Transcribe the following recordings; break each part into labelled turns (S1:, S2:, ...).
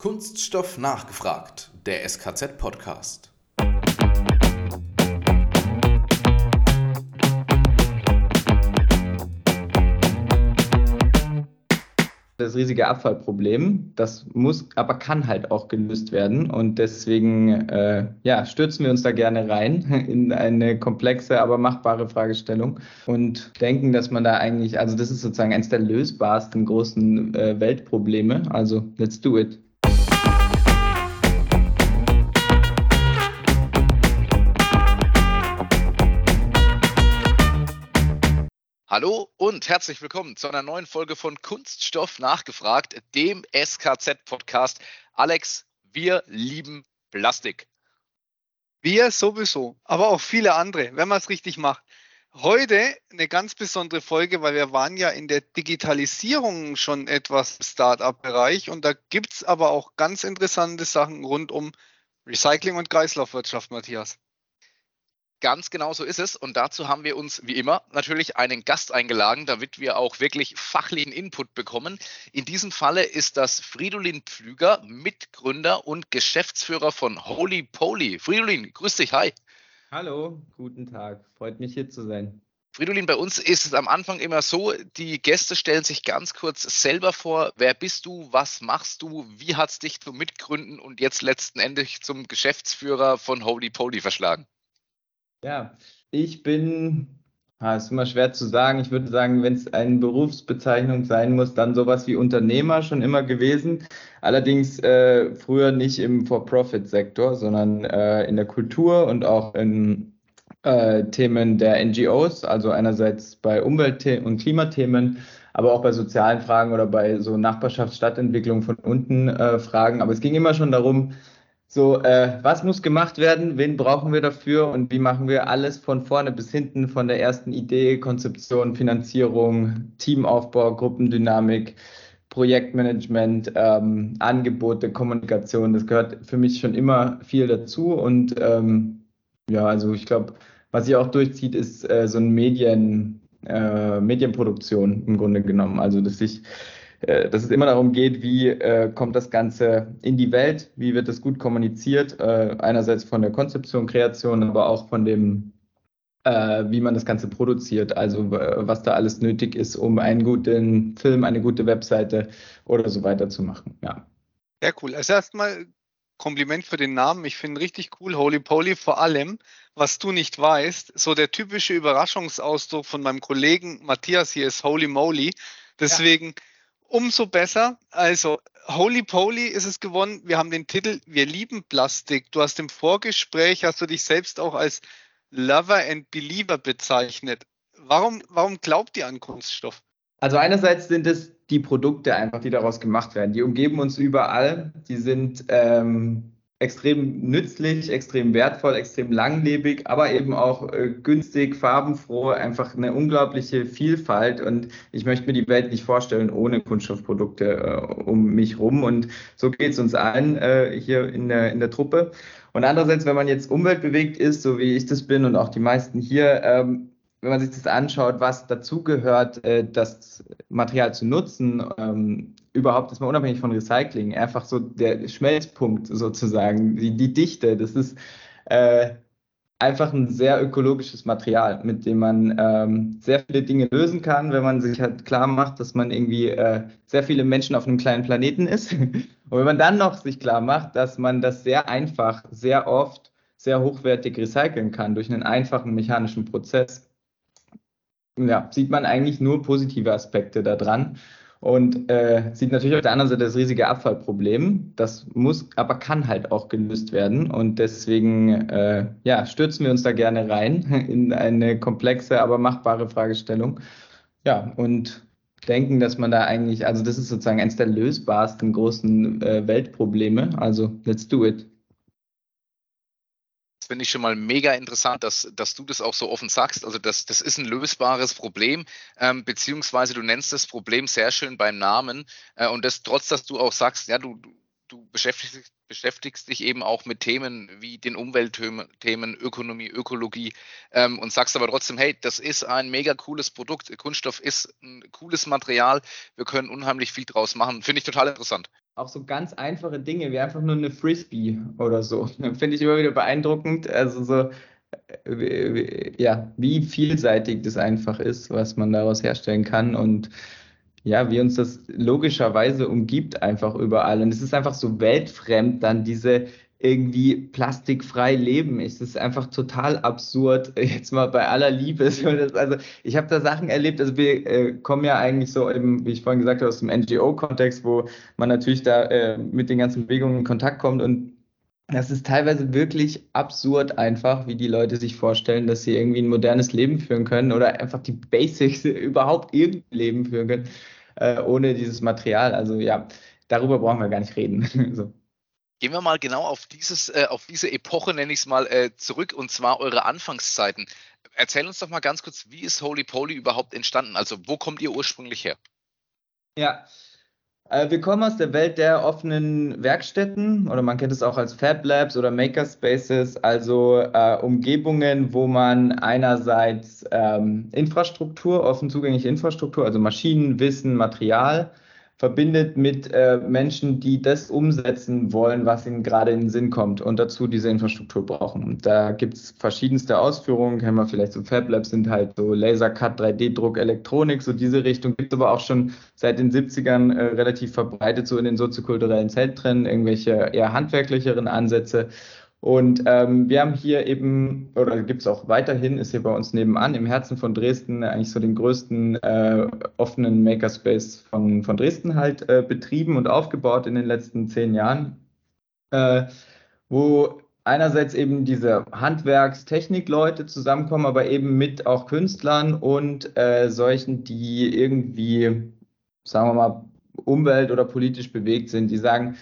S1: Kunststoff nachgefragt, der SKZ-Podcast.
S2: das riesige Abfallproblem. Das muss, aber kann halt auch gelöst werden. Und deswegen äh, ja, stürzen wir uns da gerne rein in eine komplexe, aber machbare Fragestellung und denken, dass man da eigentlich, also das ist sozusagen eines der lösbarsten großen äh, Weltprobleme. Also let's do it.
S1: Hallo und herzlich willkommen zu einer neuen Folge von Kunststoff nachgefragt, dem SKZ-Podcast. Alex, wir lieben Plastik.
S3: Wir sowieso, aber auch viele andere, wenn man es richtig macht. Heute eine ganz besondere Folge, weil wir waren ja in der Digitalisierung schon etwas im Start-up-Bereich und da gibt es aber auch ganz interessante Sachen rund um Recycling und Kreislaufwirtschaft, Matthias.
S1: Ganz genau so ist es. Und dazu haben wir uns wie immer natürlich einen Gast eingeladen, damit wir auch wirklich fachlichen Input bekommen. In diesem Falle ist das Fridolin Pflüger, Mitgründer und Geschäftsführer von Holy Poly. Fridolin, grüß dich, hi.
S2: Hallo, guten Tag. Freut mich hier zu sein.
S1: Fridolin, bei uns ist es am Anfang immer so, die Gäste stellen sich ganz kurz selber vor. Wer bist du? Was machst du? Wie hat es dich zum Mitgründen und jetzt letzten Endes zum Geschäftsführer von Holy Poly verschlagen?
S2: Ja, ich bin, ah, ist immer schwer zu sagen. Ich würde sagen, wenn es eine Berufsbezeichnung sein muss, dann sowas wie Unternehmer schon immer gewesen. Allerdings äh, früher nicht im For-Profit-Sektor, sondern äh, in der Kultur und auch in äh, Themen der NGOs, also einerseits bei Umwelt- und Klimathemen, aber auch bei sozialen Fragen oder bei so Nachbarschaftsstadtentwicklung von unten äh, Fragen. Aber es ging immer schon darum, so, äh, was muss gemacht werden? Wen brauchen wir dafür? Und wie machen wir alles von vorne bis hinten, von der ersten Idee, Konzeption, Finanzierung, Teamaufbau, Gruppendynamik, Projektmanagement, ähm, Angebote, Kommunikation? Das gehört für mich schon immer viel dazu. Und ähm, ja, also ich glaube, was sich auch durchzieht, ist äh, so ein Medien, äh, Medienproduktion im Grunde genommen. Also, dass ich äh, dass es immer darum geht, wie äh, kommt das Ganze in die Welt, wie wird das gut kommuniziert, äh, einerseits von der Konzeption, Kreation, aber auch von dem, äh, wie man das Ganze produziert, also was da alles nötig ist, um einen guten Film, eine gute Webseite oder so weiter zu machen. Ja.
S3: Sehr cool. Also erstmal Kompliment für den Namen. Ich finde richtig cool, Holy Poly. Vor allem, was du nicht weißt, so der typische Überraschungsausdruck von meinem Kollegen Matthias hier ist Holy Moly. Deswegen ja umso besser. Also, Holy Poly ist es gewonnen. Wir haben den Titel Wir lieben Plastik. Du hast im Vorgespräch, hast du dich selbst auch als Lover and Believer bezeichnet. Warum, warum glaubt ihr an Kunststoff?
S2: Also einerseits sind es die Produkte einfach, die daraus gemacht werden. Die umgeben uns überall. Die sind ähm, extrem nützlich, extrem wertvoll, extrem langlebig, aber eben auch äh, günstig, farbenfroh, einfach eine unglaubliche Vielfalt. Und ich möchte mir die Welt nicht vorstellen ohne Kunststoffprodukte äh, um mich rum. Und so geht es uns allen äh, hier in der, in der Truppe. Und andererseits, wenn man jetzt umweltbewegt ist, so wie ich das bin und auch die meisten hier, ähm, wenn man sich das anschaut, was dazugehört, äh, das Material zu nutzen, ähm, überhaupt ist man unabhängig von Recycling, einfach so der Schmelzpunkt sozusagen, die, die Dichte, das ist äh, einfach ein sehr ökologisches Material, mit dem man ähm, sehr viele Dinge lösen kann, wenn man sich halt klar macht, dass man irgendwie äh, sehr viele Menschen auf einem kleinen Planeten ist. Und wenn man dann noch sich klar macht, dass man das sehr einfach, sehr oft, sehr hochwertig recyceln kann durch einen einfachen mechanischen Prozess, ja, sieht man eigentlich nur positive Aspekte daran und äh, sieht natürlich auf der anderen Seite das riesige Abfallproblem. Das muss, aber kann halt auch gelöst werden und deswegen äh, ja, stürzen wir uns da gerne rein in eine komplexe, aber machbare Fragestellung. Ja, und denken, dass man da eigentlich, also das ist sozusagen eines der lösbarsten großen äh, Weltprobleme. Also let's do it
S1: finde ich schon mal mega interessant, dass, dass du das auch so offen sagst. Also das, das ist ein lösbares Problem, ähm, beziehungsweise du nennst das Problem sehr schön beim Namen. Äh, und das trotz, dass du auch sagst, ja, du, du beschäftigst, beschäftigst dich eben auch mit Themen wie den Umweltthemen, Ökonomie, Ökologie ähm, und sagst aber trotzdem, hey, das ist ein mega cooles Produkt. Kunststoff ist ein cooles Material. Wir können unheimlich viel draus machen. Finde ich total interessant.
S2: auch so ganz einfache Dinge, wie einfach nur eine Frisbee oder so. Finde ich immer wieder beeindruckend. Also so, äh, ja, wie vielseitig das einfach ist, was man daraus herstellen kann und ja, wie uns das logischerweise umgibt einfach überall. Und es ist einfach so weltfremd, dann diese irgendwie plastikfrei leben. Es ist einfach total absurd, jetzt mal bei aller Liebe. Also ich habe da Sachen erlebt, also wir äh, kommen ja eigentlich so, eben, wie ich vorhin gesagt habe, aus dem NGO-Kontext, wo man natürlich da äh, mit den ganzen Bewegungen in Kontakt kommt und das ist teilweise wirklich absurd einfach, wie die Leute sich vorstellen, dass sie irgendwie ein modernes Leben führen können oder einfach die Basics überhaupt irgendein Leben führen können, äh, ohne dieses Material. Also ja, darüber brauchen wir gar nicht reden. so.
S1: Gehen wir mal genau auf dieses, äh, auf diese Epoche, nenne ich es mal, äh, zurück, und zwar eure Anfangszeiten. Erzähl uns doch mal ganz kurz, wie ist Holy Poly überhaupt entstanden? Also, wo kommt ihr ursprünglich her?
S2: Ja, äh, wir kommen aus der Welt der offenen Werkstätten oder man kennt es auch als Fab Labs oder Makerspaces, also äh, Umgebungen, wo man einerseits ähm, Infrastruktur, offen zugängliche Infrastruktur, also Maschinen, Wissen, Material, verbindet mit äh, Menschen, die das umsetzen wollen, was ihnen gerade in den Sinn kommt und dazu diese Infrastruktur brauchen. Und da gibt es verschiedenste Ausführungen, kennen wir vielleicht so Fab Labs, sind halt so Lasercut, 3D-Druck, Elektronik, so diese Richtung. Gibt aber auch schon seit den 70ern äh, relativ verbreitet, so in den soziokulturellen Zentren, irgendwelche eher handwerklicheren Ansätze. Und ähm, wir haben hier eben, oder gibt es auch weiterhin, ist hier bei uns nebenan im Herzen von Dresden eigentlich so den größten äh, offenen Makerspace von, von Dresden halt äh, betrieben und aufgebaut in den letzten zehn Jahren, äh, wo einerseits eben diese Handwerkstechnikleute zusammenkommen, aber eben mit auch Künstlern und äh, solchen, die irgendwie, sagen wir mal, umwelt- oder politisch bewegt sind, die sagen,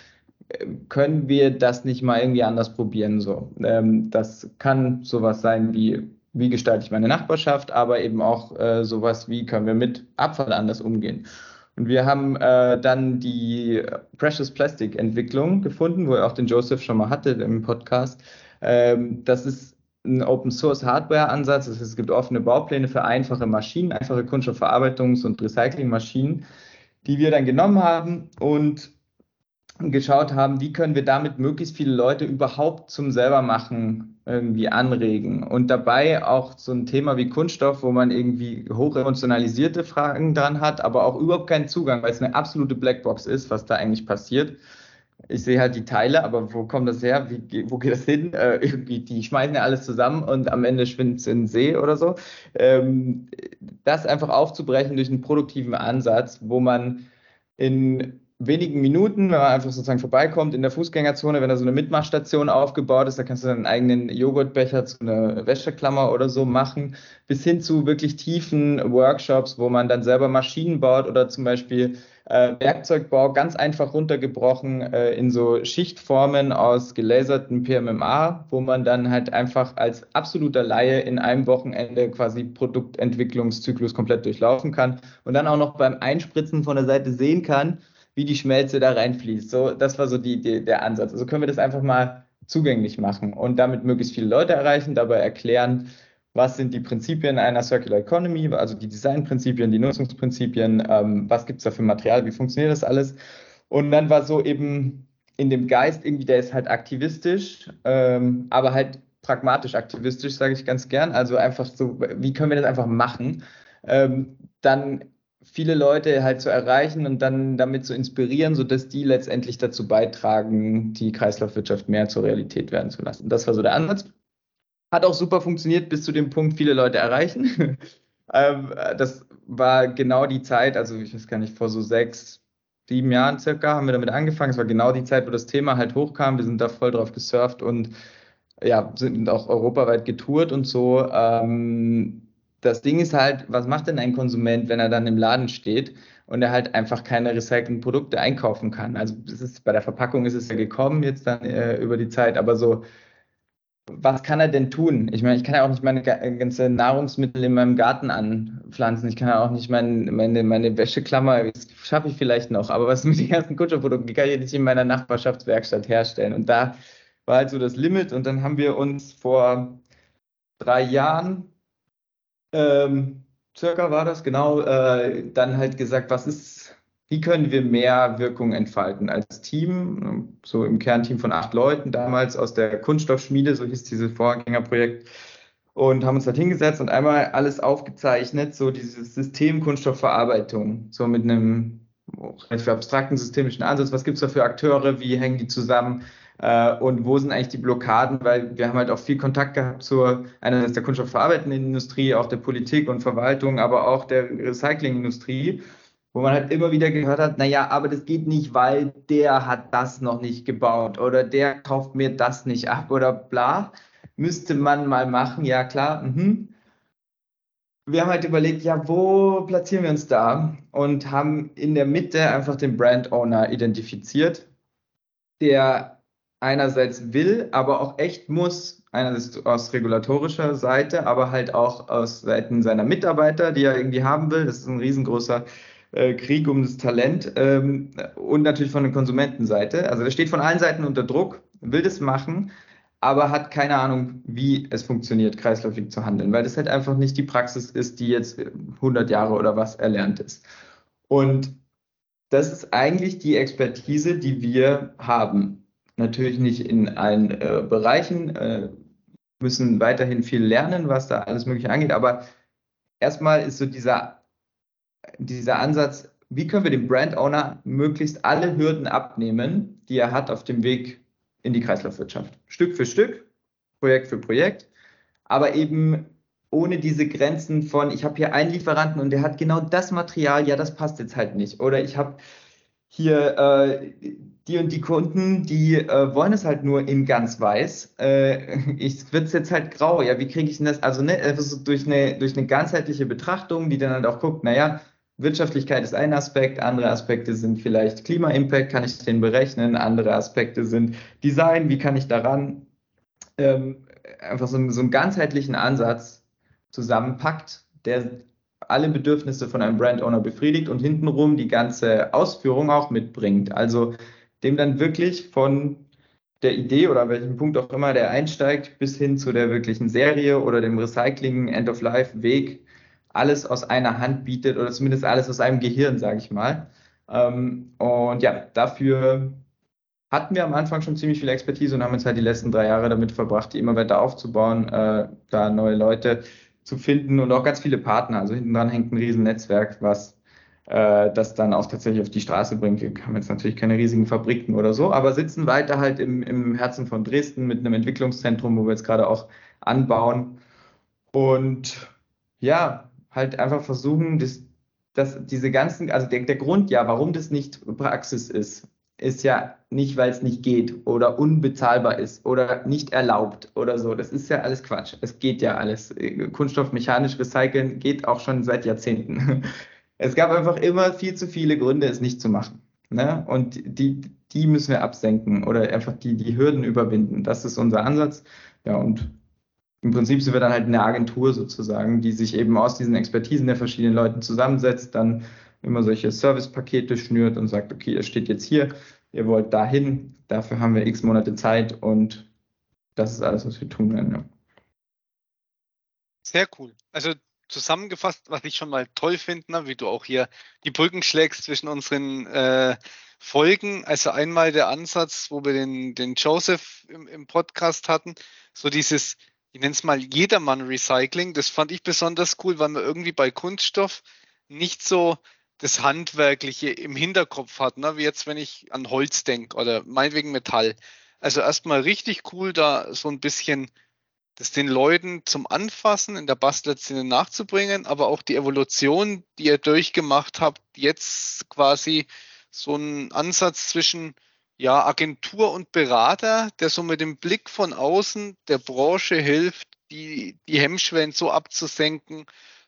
S2: können wir das nicht mal irgendwie anders probieren? So, ähm, das kann sowas sein wie, wie gestalte ich meine Nachbarschaft, aber eben auch äh, sowas wie können wir mit Abfall anders umgehen? Und wir haben äh, dann die Precious Plastic Entwicklung gefunden, wo er auch den Joseph schon mal hatte im Podcast. Ähm, das ist ein Open Source Hardware Ansatz. Das heißt, es gibt offene Baupläne für einfache Maschinen, einfache Kunststoffverarbeitungs- und Recyclingmaschinen, die wir dann genommen haben und geschaut haben, wie können wir damit möglichst viele Leute überhaupt zum selbermachen irgendwie anregen. Und dabei auch so ein Thema wie Kunststoff, wo man irgendwie hoch emotionalisierte Fragen dran hat, aber auch überhaupt keinen Zugang, weil es eine absolute Blackbox ist, was da eigentlich passiert. Ich sehe halt die Teile, aber wo kommt das her? Wie, wo geht das hin? Äh, irgendwie, die schmeißen ja alles zusammen und am Ende schwindet es in den See oder so. Ähm, das einfach aufzubrechen durch einen produktiven Ansatz, wo man in wenigen Minuten, wenn man einfach sozusagen vorbeikommt in der Fußgängerzone, wenn da so eine Mitmachstation aufgebaut ist, da kannst du einen eigenen Joghurtbecher zu einer Wäscheklammer oder so machen, bis hin zu wirklich tiefen Workshops, wo man dann selber Maschinen baut oder zum Beispiel äh, Werkzeugbau ganz einfach runtergebrochen äh, in so Schichtformen aus gelaserten PMMA, wo man dann halt einfach als absoluter Laie in einem Wochenende quasi Produktentwicklungszyklus komplett durchlaufen kann und dann auch noch beim Einspritzen von der Seite sehen kann, wie die Schmelze da reinfließt. So, das war so die, die, der Ansatz. Also können wir das einfach mal zugänglich machen und damit möglichst viele Leute erreichen, dabei erklären, was sind die Prinzipien einer Circular Economy, also die Designprinzipien, die Nutzungsprinzipien, ähm, was gibt es da für Material, wie funktioniert das alles. Und dann war so eben in dem Geist, irgendwie, der ist halt aktivistisch, ähm, aber halt pragmatisch aktivistisch, sage ich ganz gern. Also einfach so, wie können wir das einfach machen? Ähm, dann viele Leute halt zu erreichen und dann damit zu inspirieren, sodass die letztendlich dazu beitragen, die Kreislaufwirtschaft mehr zur Realität werden zu lassen. Das war so der Ansatz. Hat auch super funktioniert bis zu dem Punkt, viele Leute erreichen. Ähm, das war genau die Zeit, also ich weiß gar nicht, vor so sechs, sieben Jahren circa haben wir damit angefangen. Es war genau die Zeit, wo das Thema halt hochkam. Wir sind da voll drauf gesurft und ja, sind auch europaweit getourt und so. Ähm, das Ding ist halt, was macht denn ein Konsument, wenn er dann im Laden steht und er halt einfach keine recycelten Produkte einkaufen kann? Also ist, bei der Verpackung ist es ja gekommen jetzt dann äh, über die Zeit, aber so, was kann er denn tun? Ich meine, ich kann ja auch nicht meine ganze Nahrungsmittel in meinem Garten anpflanzen. Ich kann ja auch nicht mein, meine, meine Wäscheklammer, das schaffe ich vielleicht noch, aber was mit den ganzen Kunststoffprodukten, die kann ich nicht in meiner Nachbarschaftswerkstatt herstellen. Und da war halt so das Limit. Und dann haben wir uns vor drei Jahren ähm, circa war das, genau, äh, dann halt gesagt, was ist, wie können wir mehr Wirkung entfalten als Team, so im Kernteam von acht Leuten damals aus der Kunststoffschmiede, so hieß dieses Vorgängerprojekt, und haben uns dort hingesetzt und einmal alles aufgezeichnet, so dieses System Kunststoffverarbeitung, so mit einem relativ abstrakten systemischen Ansatz. Was gibt es da für Akteure? Wie hängen die zusammen? Äh, und wo sind eigentlich die Blockaden? Weil wir haben halt auch viel Kontakt gehabt zur einerseits der kunststoffverarbeitenden Industrie, auch der Politik und Verwaltung, aber auch der Recyclingindustrie wo man halt immer wieder gehört hat, naja, aber das geht nicht, weil der hat das noch nicht gebaut oder der kauft mir das nicht ab oder bla. Müsste man mal machen, ja klar. Mhm. Wir haben halt überlegt, ja, wo platzieren wir uns da? Und haben in der Mitte einfach den Brand Owner identifiziert, der einerseits will, aber auch echt muss, einerseits aus regulatorischer Seite, aber halt auch aus Seiten seiner Mitarbeiter, die er irgendwie haben will. Das ist ein riesengroßer äh, Krieg um das Talent ähm, und natürlich von der Konsumentenseite. Also er steht von allen Seiten unter Druck, will das machen, aber hat keine Ahnung, wie es funktioniert, kreislaufig zu handeln, weil das halt einfach nicht die Praxis ist, die jetzt 100 Jahre oder was erlernt ist. Und das ist eigentlich die Expertise, die wir haben. Natürlich nicht in allen äh, Bereichen, äh, müssen weiterhin viel lernen, was da alles Mögliche angeht, aber erstmal ist so dieser dieser Ansatz, wie können wir dem Brand Owner möglichst alle Hürden abnehmen, die er hat auf dem Weg in die Kreislaufwirtschaft. Stück für Stück, Projekt für Projekt, aber eben ohne diese Grenzen von, ich habe hier einen Lieferanten und der hat genau das Material, ja, das passt jetzt halt nicht. Oder ich habe hier äh, die und die Kunden, die äh, wollen es halt nur in ganz weiß. Äh, ich wird es jetzt halt grau. Ja, wie kriege ich denn das? Also ne, also durch eine durch eine ganzheitliche Betrachtung, die dann halt auch guckt, naja, Wirtschaftlichkeit ist ein Aspekt, andere Aspekte sind vielleicht Klima-Impact, kann ich den berechnen, andere Aspekte sind Design, wie kann ich daran ähm, einfach so, so einen ganzheitlichen Ansatz zusammenpackt, der alle Bedürfnisse von einem Brand Owner befriedigt und hintenrum die ganze Ausführung auch mitbringt. Also dem dann wirklich von der Idee oder welchem Punkt auch immer der einsteigt, bis hin zu der wirklichen Serie oder dem Recycling End-of-Life-Weg alles aus einer Hand bietet oder zumindest alles aus einem Gehirn, sage ich mal. Ähm, und ja, dafür hatten wir am Anfang schon ziemlich viel Expertise und haben jetzt halt die letzten drei Jahre damit verbracht, die immer weiter aufzubauen, äh, da neue Leute zu finden und auch ganz viele Partner. Also hinten dran hängt ein riesen Netzwerk, was äh, das dann auch tatsächlich auf die Straße bringt. Wir haben jetzt natürlich keine riesigen Fabriken oder so, aber sitzen weiter halt im, im Herzen von Dresden mit einem Entwicklungszentrum, wo wir jetzt gerade auch anbauen. Und ja, halt einfach versuchen, das, dass diese ganzen, also der, der Grund ja, warum das nicht Praxis ist, ist ja nicht, weil es nicht geht oder unbezahlbar ist oder nicht erlaubt oder so. Das ist ja alles Quatsch. Es geht ja alles. Kunststoff mechanisch recyceln geht auch schon seit Jahrzehnten. Es gab einfach immer viel zu viele Gründe, es nicht zu machen. Ne? Und die, die müssen wir absenken oder einfach die, die Hürden überwinden. Das ist unser Ansatz. Ja, und im Prinzip sind wir dann halt eine Agentur sozusagen, die sich eben aus diesen Expertisen der verschiedenen Leuten zusammensetzt, dann immer solche Servicepakete schnürt und sagt, okay, ihr steht jetzt hier, ihr wollt dahin, dafür haben wir x Monate Zeit und das ist alles, was wir tun werden. Ja.
S3: Sehr cool. Also zusammengefasst, was ich schon mal toll finde, ne, wie du auch hier die Brücken schlägst zwischen unseren äh, Folgen. Also einmal der Ansatz, wo wir den, den Joseph im, im Podcast hatten, so dieses ich nenne es mal Jedermann-Recycling. Das fand ich besonders cool, weil man irgendwie bei Kunststoff nicht so das Handwerkliche im Hinterkopf hat, ne? wie jetzt, wenn ich an Holz denke oder meinetwegen Metall. Also erstmal richtig cool, da so ein bisschen das den Leuten zum Anfassen in der Bastlerszene nachzubringen, aber auch die Evolution, die ihr durchgemacht habt, jetzt quasi so ein Ansatz zwischen ja, Agentur und Berater, der so mit dem Blick von außen der Branche hilft, die, die Hemmschwellen so abzusenken,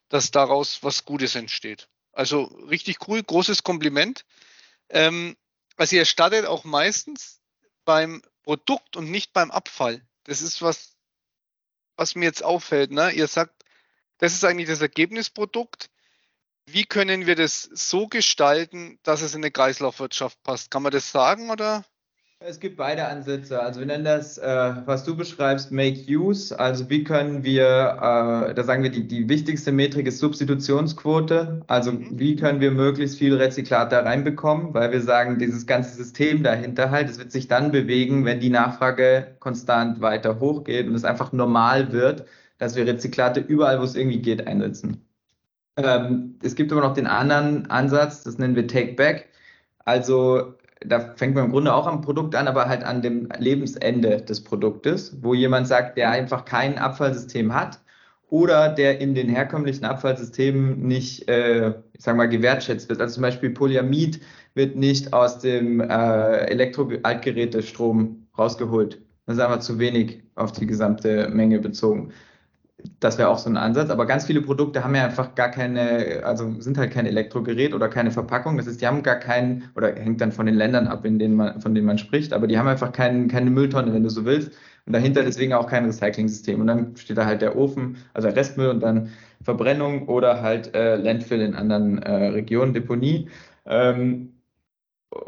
S3: dass daraus was Gutes entsteht. Also richtig cool, großes Kompliment. Ähm, also ihr startet auch meistens beim Produkt und nicht beim Abfall. Das ist was, was mir jetzt auffällt. Ne? Ihr sagt, das ist eigentlich das Ergebnisprodukt. Wie können wir das so gestalten, dass es in eine Kreislaufwirtschaft passt? Kann man das sagen oder?
S2: Es gibt beide Ansätze. Also wir nennen das, äh, was du beschreibst, Make Use. Also wie können wir, äh, da sagen wir, die, die wichtigste Metrik ist Substitutionsquote. Also mhm. wie können wir möglichst viel Rezyklat da reinbekommen, weil wir sagen, dieses ganze System dahinter halt, es wird sich dann bewegen, wenn die Nachfrage konstant weiter hochgeht und es einfach normal wird, dass wir Rezyklate überall, wo es irgendwie geht, einsetzen. Ähm, es gibt aber noch den anderen Ansatz, das nennen wir Take Back. Also da fängt man im Grunde auch am Produkt an, aber halt an dem Lebensende des Produktes, wo jemand sagt, der einfach kein Abfallsystem hat oder der in den herkömmlichen Abfallsystemen nicht, äh, ich sag mal, gewertschätzt wird. Also zum Beispiel Polyamid wird nicht aus dem äh, Elektro-Altgerätestrom rausgeholt. Das ist einfach zu wenig auf die gesamte Menge bezogen das wäre auch so ein Ansatz. Aber ganz viele Produkte haben ja einfach gar keine, also sind halt kein Elektrogerät oder keine Verpackung. Das heißt, die haben gar keinen, oder hängt dann von den Ländern ab, in denen man, von denen man spricht, aber die haben einfach kein, keine Mülltonne, wenn du so willst. Und dahinter deswegen auch kein Recycling-System. Und dann steht da halt der Ofen, also Restmüll und dann Verbrennung oder halt äh, Landfill in anderen äh, Regionen, Deponie. Ähm,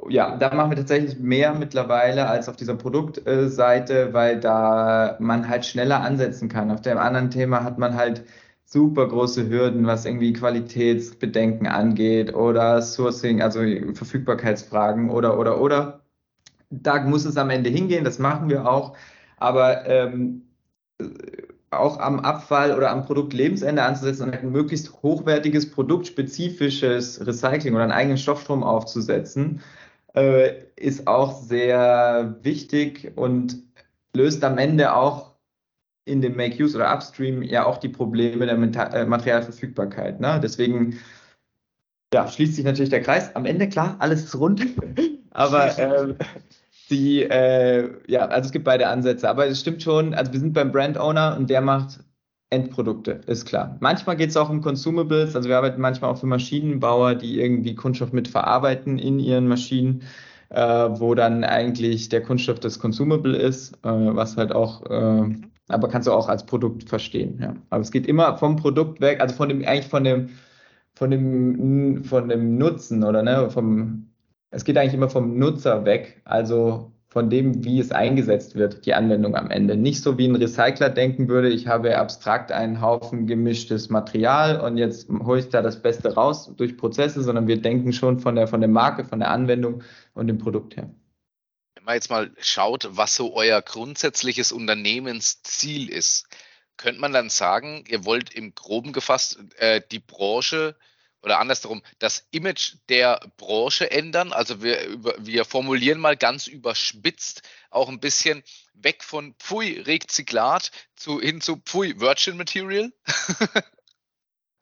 S2: ja, da machen wir tatsächlich mehr mittlerweile als auf dieser Produktseite, weil da man halt schneller ansetzen kann. Auf dem anderen Thema hat man halt super große Hürden, was irgendwie Qualitätsbedenken angeht oder Sourcing, also Verfügbarkeitsfragen oder, oder, oder. Da muss es am Ende hingehen, das machen wir auch. Aber ähm, auch am Abfall oder am Produktlebensende anzusetzen und ein möglichst hochwertiges, produktspezifisches Recycling oder einen eigenen Stoffstrom aufzusetzen, äh, ist auch sehr wichtig und löst am Ende auch in dem Make-Use oder Upstream ja auch die Probleme der äh, Materialverfügbarkeit. Ne? Deswegen ja, schließt sich natürlich der Kreis. Am Ende, klar, alles ist rund. Aber ähm, die, äh, ja, also es gibt beide Ansätze, aber es stimmt schon, also wir sind beim Brand Owner und der macht Endprodukte, ist klar. Manchmal geht es auch um Consumables, also wir arbeiten manchmal auch für Maschinenbauer, die irgendwie Kunststoff mit verarbeiten in ihren Maschinen, äh, wo dann eigentlich der Kunststoff das Consumable ist, äh, was halt auch, äh, aber kannst du auch als Produkt verstehen, ja. Aber es geht immer vom Produkt weg, also von dem, eigentlich von dem, von dem, von dem Nutzen oder ne, vom, es geht eigentlich immer vom Nutzer weg, also von dem, wie es eingesetzt wird, die Anwendung am Ende. Nicht so wie ein Recycler denken würde, ich habe abstrakt einen Haufen gemischtes Material und jetzt hole ich da das Beste raus durch Prozesse, sondern wir denken schon von der, von der Marke, von der Anwendung und dem Produkt her.
S1: Wenn man jetzt mal schaut, was so euer grundsätzliches Unternehmensziel ist, könnte man dann sagen, ihr wollt im Groben gefasst äh, die Branche oder andersherum, das Image der Branche ändern. Also wir, wir formulieren mal ganz überspitzt auch ein bisschen weg von Pfui Rezyklat zu, hin zu Pfui Virgin Material.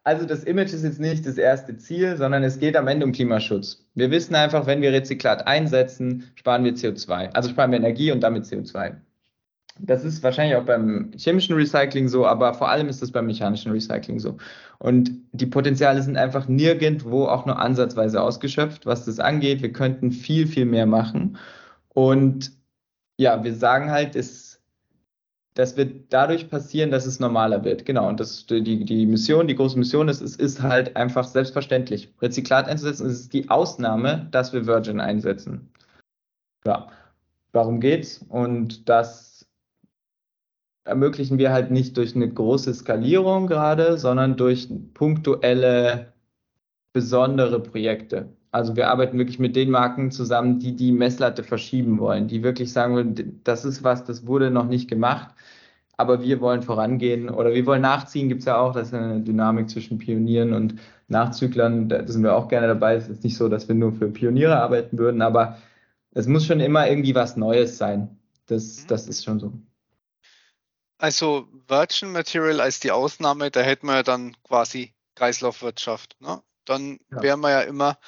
S2: also das Image ist jetzt nicht das erste Ziel, sondern es geht am Ende um Klimaschutz. Wir wissen einfach, wenn wir Rezyklat einsetzen, sparen wir CO2. Also sparen wir Energie und damit CO2. Das ist wahrscheinlich auch beim chemischen Recycling so, aber vor allem ist das beim mechanischen Recycling so. Und die Potenziale sind einfach nirgendwo auch nur ansatzweise ausgeschöpft, was das angeht. Wir könnten viel, viel mehr machen. Und ja, wir sagen halt, es, das wird dadurch passieren, dass es normaler wird. Genau. Und das, die, die Mission, die große Mission ist, es ist halt einfach selbstverständlich. Rezyklat einzusetzen, es ist die Ausnahme, dass wir Virgin einsetzen. Ja. Darum geht's. Und das ermöglichen wir halt nicht durch eine große Skalierung gerade, sondern durch punktuelle, besondere Projekte. Also wir arbeiten wirklich mit den Marken zusammen, die die Messlatte verschieben wollen, die wirklich sagen das ist was, das wurde noch nicht gemacht, aber wir wollen vorangehen oder wir wollen nachziehen, gibt es ja auch, das ist eine Dynamik zwischen Pionieren und Nachzüglern, da sind wir auch gerne dabei. Es ist nicht so, dass wir nur für Pioniere arbeiten würden, aber es muss schon immer irgendwie was Neues sein. Das, das ist schon so.
S3: Also Virgin Material als die Ausnahme, da hätten wir ja dann quasi Kreislaufwirtschaft. Ne? Dann ja. wären wir ja immer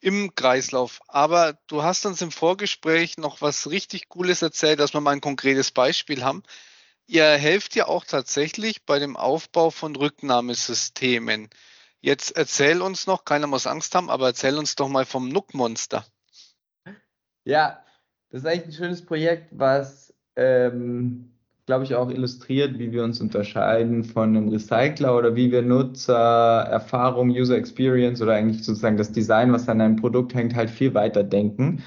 S3: im Kreislauf. Aber du hast uns im Vorgespräch noch was richtig Cooles erzählt, dass wir mal ein konkretes Beispiel haben. Ihr helft ja auch tatsächlich bei dem Aufbau von Rücknahmesystemen. Jetzt erzähl uns noch, keiner muss Angst haben, aber erzähl uns doch mal vom Nook-Monster.
S2: Ja, das ist eigentlich ein schönes Projekt, was ähm, glaube ich, auch illustriert, wie wir uns unterscheiden von einem Recycler oder wie wir Nutzererfahrung, User Experience oder eigentlich sozusagen das Design, was an einem Produkt hängt, halt viel weiter denken.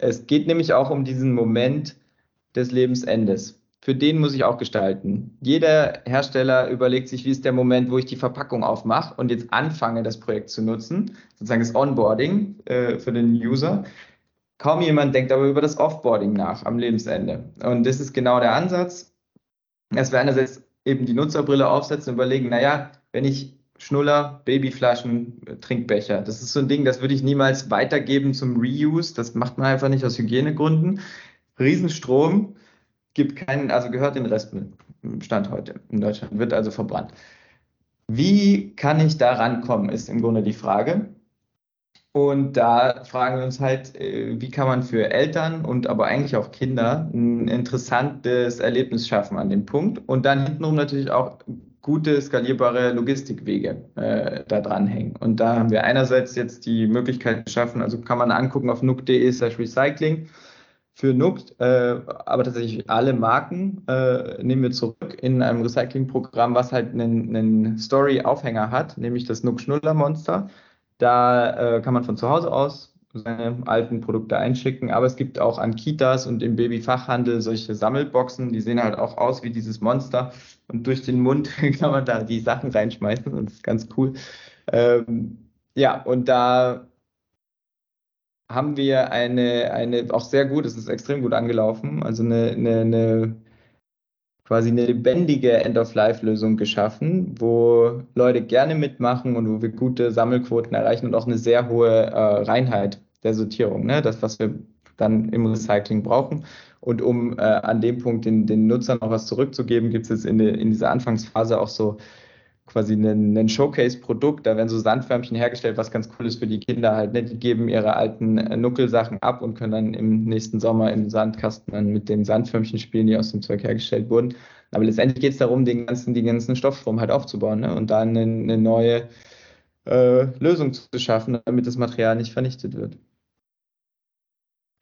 S2: Es geht nämlich auch um diesen Moment des Lebensendes. Für den muss ich auch gestalten. Jeder Hersteller überlegt sich, wie ist der Moment, wo ich die Verpackung aufmache und jetzt anfange, das Projekt zu nutzen, sozusagen das Onboarding äh, für den User. Kaum jemand denkt aber über das Offboarding nach am Lebensende. Und das ist genau der Ansatz, dass wir einerseits eben die Nutzerbrille aufsetzen und überlegen, naja, wenn ich Schnuller, Babyflaschen, Trinkbecher. Das ist so ein Ding, das würde ich niemals weitergeben zum Reuse. Das macht man einfach nicht aus Hygienegründen. Riesenstrom gibt keinen, also gehört den Restmüll. Stand heute in Deutschland, wird also verbrannt. Wie kann ich da rankommen, ist im Grunde die Frage. Und da fragen wir uns halt, äh, wie kann man für Eltern und aber eigentlich auch Kinder ein interessantes Erlebnis schaffen an dem Punkt und dann hintenrum natürlich auch gute skalierbare Logistikwege äh, da dranhängen. Und da haben wir einerseits jetzt die Möglichkeit geschaffen, also kann man angucken auf nuc.de slash recycling für Nuck, äh, aber tatsächlich alle Marken äh, nehmen wir zurück in einem Recyclingprogramm, was halt einen, einen Story-Aufhänger hat, nämlich das Nuck Schnuller Monster. Da äh, kann man von zu Hause aus seine alten Produkte einschicken, aber es gibt auch an Kitas und im Babyfachhandel solche Sammelboxen, die sehen halt auch aus wie dieses Monster. Und durch den Mund kann man da die Sachen reinschmeißen und das ist ganz cool. Ähm, ja, und da haben wir eine, eine auch sehr gut, es ist extrem gut angelaufen, also eine, eine, eine quasi eine lebendige End-of-Life-Lösung geschaffen, wo Leute gerne mitmachen und wo wir gute Sammelquoten erreichen und auch eine sehr hohe äh, Reinheit der Sortierung, ne? das, was wir dann im Recycling brauchen. Und um äh, an dem Punkt den, den Nutzern noch was zurückzugeben, gibt es jetzt in, de, in dieser Anfangsphase auch so quasi ein, ein Showcase-Produkt. Da werden so Sandförmchen hergestellt, was ganz cool ist für die Kinder halt. Ne? Die geben ihre alten äh, Nuckelsachen ab und können dann im nächsten Sommer im Sandkasten dann mit den Sandförmchen spielen, die aus dem Zeug hergestellt wurden. Aber letztendlich geht es darum, den ganzen, den ganzen Stoffstrom halt aufzubauen ne? und dann eine, eine neue äh, Lösung zu schaffen, damit das Material nicht vernichtet wird.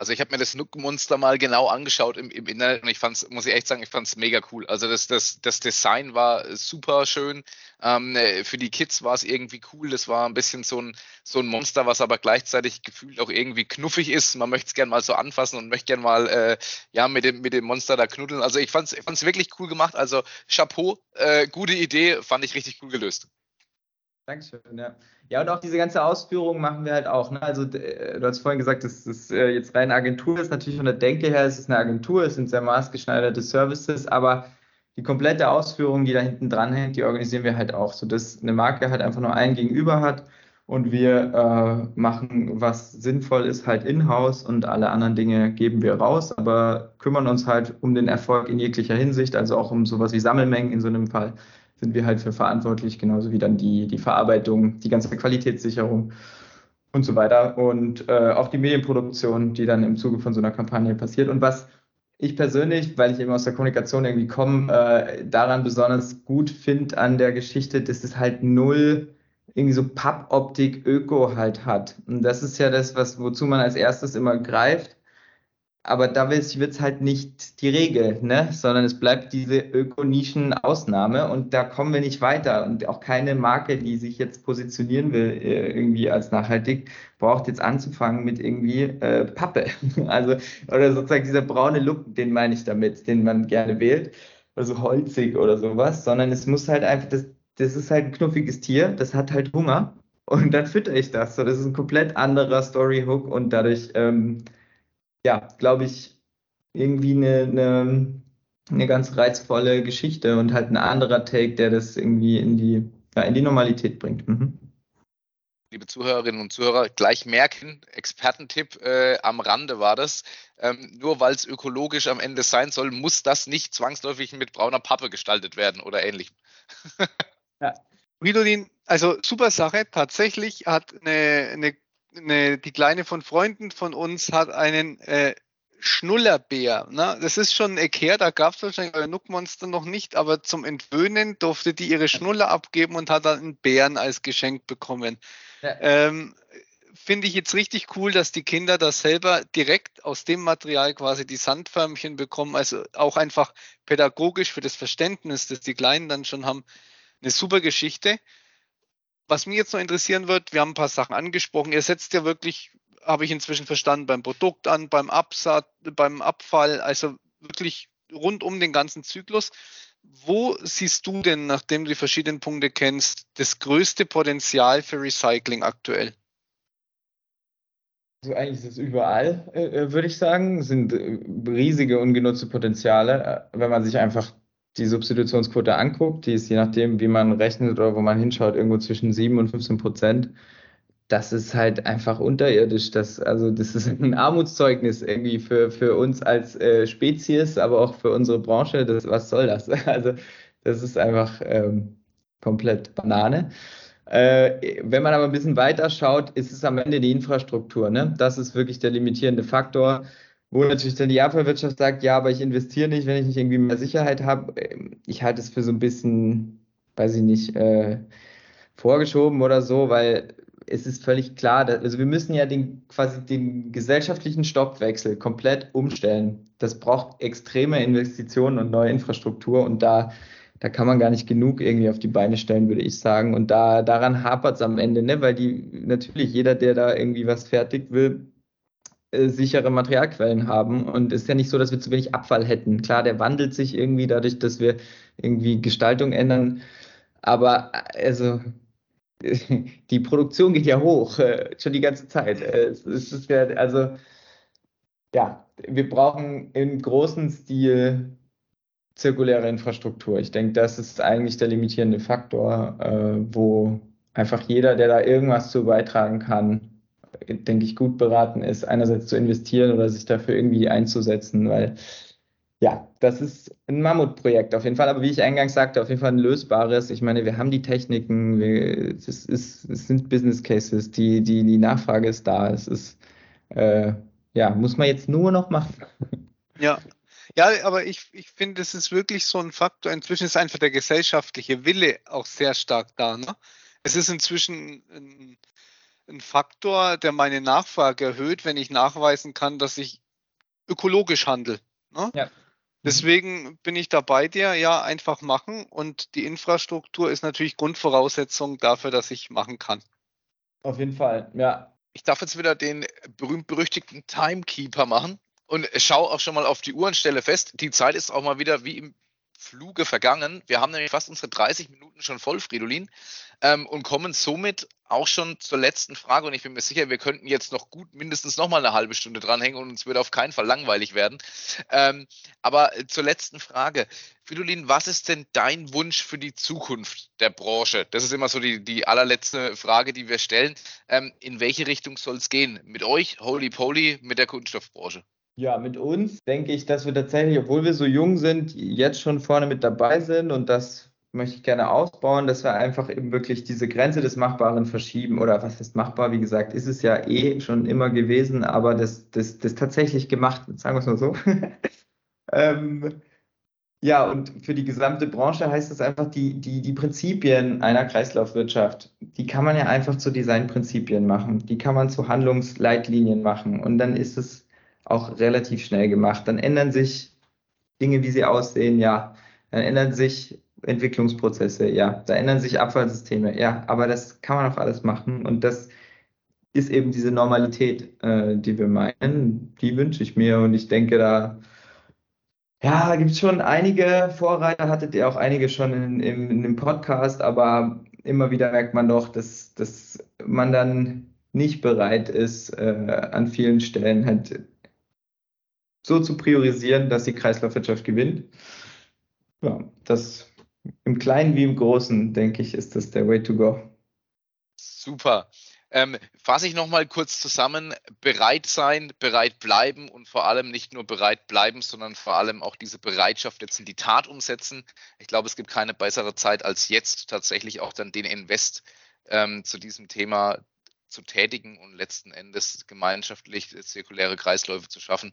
S1: Also ich habe mir das Nook-Monster mal genau angeschaut im, im Internet und ich fand's, muss ich echt sagen, ich fand's mega cool. Also das, das, das Design war super schön. Ähm, für die Kids war es irgendwie cool. Das war ein bisschen so ein, so ein Monster, was aber gleichzeitig gefühlt auch irgendwie knuffig ist. Man möchte es gerne mal so anfassen und möchte gerne mal äh, ja, mit, dem, mit dem Monster da knuddeln. Also ich fand's, ich fand's wirklich cool gemacht. Also Chapeau, äh, gute Idee, fand ich richtig cool gelöst.
S2: Dankeschön, ja. Ja, und auch diese ganze Ausführung machen wir halt auch. Ne? Also, du hast vorhin gesagt, das ist äh, jetzt rein Agentur, ist natürlich von der Denke her, es ist eine Agentur, es sind sehr maßgeschneiderte Services, aber die komplette Ausführung, die da hinten dran hängt, die organisieren wir halt auch, sodass eine Marke halt einfach nur einen Gegenüber hat und wir äh, machen, was sinnvoll ist, halt in-house und alle anderen Dinge geben wir raus, aber kümmern uns halt um den Erfolg in jeglicher Hinsicht, also auch um sowas wie Sammelmengen in so einem Fall sind wir halt für verantwortlich, genauso wie dann die, die Verarbeitung, die ganze Qualitätssicherung und so weiter und äh, auch die Medienproduktion, die dann im Zuge von so einer Kampagne passiert. Und was ich persönlich, weil ich eben aus der Kommunikation irgendwie komme, äh, daran besonders gut finde an der Geschichte, dass es halt null irgendwie so Pappoptik Öko halt hat. Und das ist ja das, was, wozu man als erstes immer greift aber da wird es halt nicht die Regel, ne? sondern es bleibt diese Ökonischen-Ausnahme und da kommen wir nicht weiter. Und auch keine Marke, die sich jetzt positionieren will, äh, irgendwie als nachhaltig, braucht jetzt anzufangen mit irgendwie äh, Pappe. Also, oder sozusagen dieser braune Look, den meine ich damit, den man gerne wählt, also holzig oder sowas, sondern es muss halt einfach, das, das ist halt ein knuffiges Tier, das hat halt Hunger und dann fütter ich das. So, das ist ein komplett anderer Story-Hook und dadurch. Ähm, ja, glaube ich, irgendwie eine, eine, eine ganz reizvolle Geschichte und halt ein anderer Take, der das irgendwie in die, ja, in die Normalität bringt. Mhm.
S1: Liebe Zuhörerinnen und Zuhörer, gleich merken, Expertentipp äh, am Rande war das. Ähm, nur weil es ökologisch am Ende sein soll, muss das nicht zwangsläufig mit brauner Pappe gestaltet werden oder ähnlichem.
S3: ja. Ridolin, also super Sache. Tatsächlich hat eine, eine eine, die Kleine von Freunden von uns hat einen äh, Schnullerbär. Ne? Das ist schon ein Eck her, da gab es wahrscheinlich euer Nuckmonster noch nicht, aber zum Entwöhnen durfte die ihre Schnuller abgeben und hat dann einen Bären als Geschenk bekommen. Ja. Ähm, Finde ich jetzt richtig cool, dass die Kinder das selber direkt aus dem Material quasi die Sandförmchen bekommen. Also auch einfach pädagogisch für das Verständnis, das die Kleinen dann schon haben. Eine super Geschichte. Was mich jetzt noch interessieren wird, wir haben ein paar Sachen angesprochen. Ihr setzt ja wirklich habe ich inzwischen verstanden, beim Produkt an, beim Absatz, beim Abfall, also wirklich rund um den ganzen Zyklus. Wo siehst du denn, nachdem du die verschiedenen Punkte kennst, das größte Potenzial für Recycling aktuell?
S2: Also eigentlich ist es überall, äh, äh würde ich sagen, sind äh, riesige ungenutzte Potenziale, wenn man sich einfach die Substitutionsquote anguckt, die ist je nachdem, wie man rechnet oder wo man hinschaut, irgendwo zwischen 7 und 15 Prozent. Das ist halt einfach unterirdisch. Das, also, das ist ein Armutszeugnis irgendwie für, für uns als äh, Spezies, aber auch für unsere Branche. Das, was soll das? Also, das ist einfach ähm, komplett Banane. Äh, wenn man aber ein bisschen weiter schaut, ist es am Ende die Infrastruktur. Ne? Das ist wirklich der limitierende Faktor wo natürlich dann die Abfallwirtschaft sagt, ja, aber ich investiere nicht, wenn ich nicht irgendwie mehr Sicherheit habe. Ich halte es für so ein bisschen, weiß ich nicht, äh, vorgeschoben oder so, weil es ist völlig klar, dass, also wir müssen ja den quasi den gesellschaftlichen Stoppwechsel komplett umstellen. Das braucht extreme Investitionen und neue Infrastruktur und da da kann man gar nicht genug irgendwie auf die Beine stellen, würde ich sagen. Und da daran hapert es am Ende, ne? Weil die natürlich jeder, der da irgendwie was fertigt will, sichere Materialquellen haben. Und es ist ja nicht so, dass wir zu wenig Abfall hätten. Klar, der wandelt sich irgendwie dadurch, dass wir irgendwie Gestaltung ändern. Aber äh, also die Produktion geht ja hoch, äh, schon die ganze Zeit. Es ist ja, also ja, wir brauchen im großen Stil zirkuläre Infrastruktur. Ich denke, das ist eigentlich der limitierende Faktor, wo einfach jeder, der da irgendwas zu beitragen kann, denke ich, gut beraten ist, einerseits zu investieren oder sich dafür irgendwie einzusetzen, weil ja, das ist ein Mammutprojekt auf jeden Fall, aber wie ich eingangs sagte, auf jeden Fall ein lösbares. Ich meine, wir haben die Techniken, wir, es, ist, es sind Business Cases, die, die, die Nachfrage ist da. Es ist, äh, ja, muss man jetzt nur noch machen.
S3: Ja, ja, aber ich, ich finde, es ist wirklich so ein Faktor. Inzwischen ist einfach der gesellschaftliche Wille auch sehr stark da. Ne? Es ist inzwischen ein, ein Faktor, der meine Nachfrage erhöht, wenn ich nachweisen kann, dass ich ökologisch handle. Ne? Ja. Deswegen bin ich da bei dir, ja, einfach machen. Und die Infrastruktur ist natürlich Grundvoraussetzung dafür, dass ich machen kann.
S2: Auf jeden Fall, ja.
S1: Ich darf jetzt wieder den berühmt-berüchtigten Timekeeper machen und schau auch schon mal auf die Uhr und stelle fest, die Zeit ist auch mal wieder wie im Fluge vergangen. Wir haben nämlich fast unsere 30 Minuten schon voll, Fridolin, ähm, und kommen somit auch schon zur letzten Frage. Und ich bin mir sicher, wir könnten jetzt noch gut mindestens noch mal eine halbe Stunde dranhängen und uns würde auf keinen Fall langweilig werden. Ähm, aber zur letzten Frage. Fridolin, was ist denn dein Wunsch für die Zukunft der Branche? Das ist immer so die, die allerletzte Frage, die wir stellen. Ähm, in welche Richtung soll es gehen? Mit euch, Holy Poly, mit der Kunststoffbranche?
S2: Ja, mit uns denke ich, dass wir tatsächlich, obwohl wir so jung sind, jetzt schon vorne mit dabei sind und das möchte ich gerne ausbauen, dass wir einfach eben wirklich diese Grenze des Machbaren verschieben oder was ist machbar, wie gesagt, ist es ja eh schon immer gewesen, aber das, das, das tatsächlich gemacht, sagen wir es mal so. ähm, ja, und für die gesamte Branche heißt das einfach, die, die, die Prinzipien einer Kreislaufwirtschaft, die kann man ja einfach zu Designprinzipien machen, die kann man zu Handlungsleitlinien machen. Und dann ist es auch relativ schnell gemacht. Dann ändern sich Dinge, wie sie aussehen, ja. Dann ändern sich Entwicklungsprozesse, ja. Da ändern sich Abfallsysteme, ja. Aber das kann man auch alles machen und das ist eben diese Normalität, äh, die wir meinen. Die wünsche ich mir und ich denke, da ja, gibt es schon einige Vorreiter, hattet ihr auch einige schon in, in, in dem Podcast, aber immer wieder merkt man doch, dass, dass man dann nicht bereit ist, äh, an vielen Stellen halt so zu priorisieren, dass die Kreislaufwirtschaft gewinnt. Ja, das im Kleinen wie im Großen, denke ich, ist das der Way to go.
S1: Super. Ähm, fasse ich nochmal kurz zusammen. Bereit sein, bereit bleiben und vor allem nicht nur bereit bleiben, sondern vor allem auch diese Bereitschaft jetzt in die Tat umsetzen. Ich glaube, es gibt keine bessere Zeit als jetzt tatsächlich auch dann den Invest ähm, zu diesem Thema zu tätigen und letzten Endes gemeinschaftlich zirkuläre Kreisläufe zu schaffen.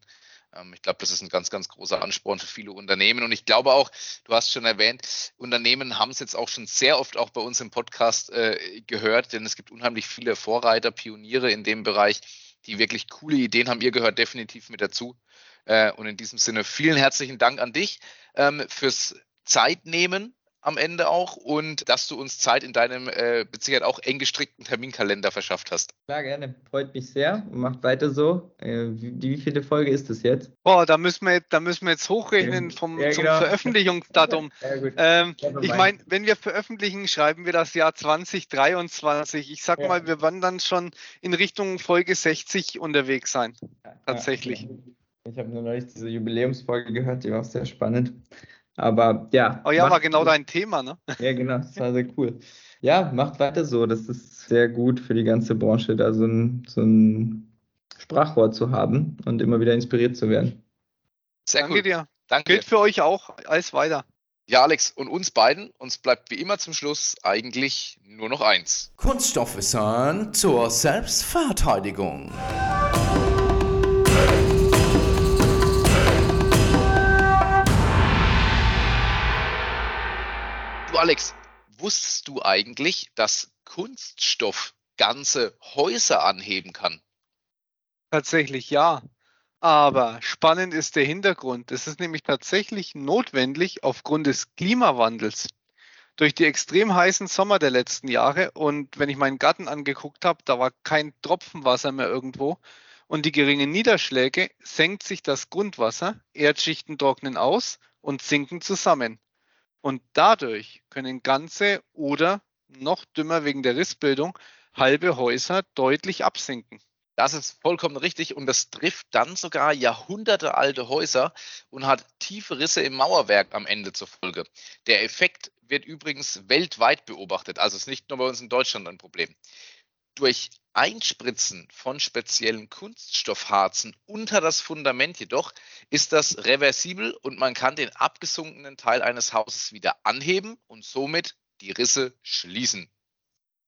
S1: Ähm, ich glaube, das ist ein ganz, ganz großer Ansporn für viele Unternehmen. Und ich glaube auch, du hast schon erwähnt, Unternehmen haben es jetzt auch schon sehr oft auch bei uns im Podcast äh, gehört, denn es gibt unheimlich viele Vorreiter, Pioniere in dem Bereich, die wirklich coole Ideen haben. Ihr gehört definitiv mit dazu. Äh, und in diesem Sinne vielen herzlichen Dank an dich ähm, fürs Zeitnehmen am Ende auch und dass du uns Zeit in deinem äh, mit Sicherheit auch eng gestrickten Terminkalender verschafft hast.
S2: Klar, gerne. Freut mich sehr und macht weiter so. Äh, wie, wie viele Folge ist das jetzt?
S3: Boah, da müssen wir, da müssen wir jetzt hochrechnen vom, ja, genau. zum Veröffentlichungsdatum. Ja, ähm, ich meine, wenn wir veröffentlichen, schreiben wir das Jahr 2023. Ich sag ja. mal, wir werden dann schon in Richtung Folge 60 unterwegs sein. Tatsächlich.
S2: Ich habe nur neulich diese Jubiläumsfolge gehört, die war auch sehr spannend. Aber ja.
S3: Oh ja, war genau gut. dein Thema, ne?
S2: Ja, genau, das war sehr cool. Ja, macht weiter so. Das ist sehr gut für die ganze Branche, da so ein, so ein Sprachrohr zu haben und immer wieder inspiriert zu werden.
S3: Sehr Danke gut. dir. Danke. Gilt für euch auch. Alles weiter.
S1: Ja, Alex, und uns beiden, uns bleibt wie immer zum Schluss eigentlich nur noch eins.
S4: Kunststoffwissern zur Selbstverteidigung.
S1: Du Alex, wusstest du eigentlich, dass Kunststoff ganze Häuser anheben kann?
S3: Tatsächlich ja. Aber spannend ist der Hintergrund. Es ist nämlich tatsächlich notwendig aufgrund des Klimawandels. Durch die extrem heißen Sommer der letzten Jahre und wenn ich meinen Garten angeguckt habe, da war kein Tropfen Wasser mehr irgendwo und die geringen Niederschläge senkt sich das Grundwasser, Erdschichten trocknen aus und sinken zusammen. Und dadurch können ganze oder noch dümmer wegen der Rissbildung halbe Häuser deutlich absinken.
S1: Das ist vollkommen richtig und das trifft dann sogar jahrhundertealte Häuser und hat tiefe Risse im Mauerwerk am Ende zur Folge. Der Effekt wird übrigens weltweit beobachtet, also ist nicht nur bei uns in Deutschland ein Problem. Durch Einspritzen von speziellen Kunststoffharzen unter das Fundament jedoch ist das reversibel und man kann den abgesunkenen Teil eines Hauses wieder anheben und somit die Risse schließen.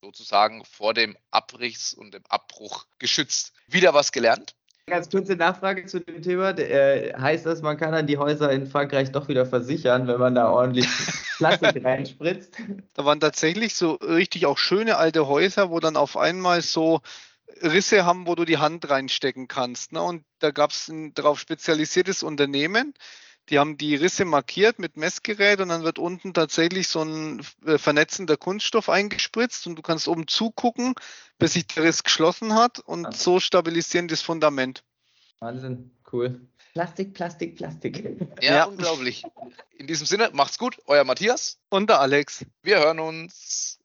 S1: Sozusagen vor dem Abriss und dem Abbruch geschützt. Wieder was gelernt?
S2: Ganz kurze Nachfrage zu dem Thema. Äh, heißt das, man kann dann die Häuser in Frankreich doch wieder versichern, wenn man da ordentlich Plastik reinspritzt?
S3: Da waren tatsächlich so richtig auch schöne alte Häuser, wo dann auf einmal so Risse haben, wo du die Hand reinstecken kannst. Ne? Und da gab es ein darauf spezialisiertes Unternehmen, die haben die Risse markiert mit Messgerät und dann wird unten tatsächlich so ein äh, vernetzender Kunststoff eingespritzt und du kannst oben zugucken, bis sich der Riss geschlossen hat und ja. so stabilisieren das Fundament.
S2: Wahnsinn, cool. Plastik, Plastik, Plastik.
S1: Ja, ja, unglaublich. In diesem Sinne, macht's gut, euer Matthias.
S3: Und der Alex.
S1: Wir hören uns.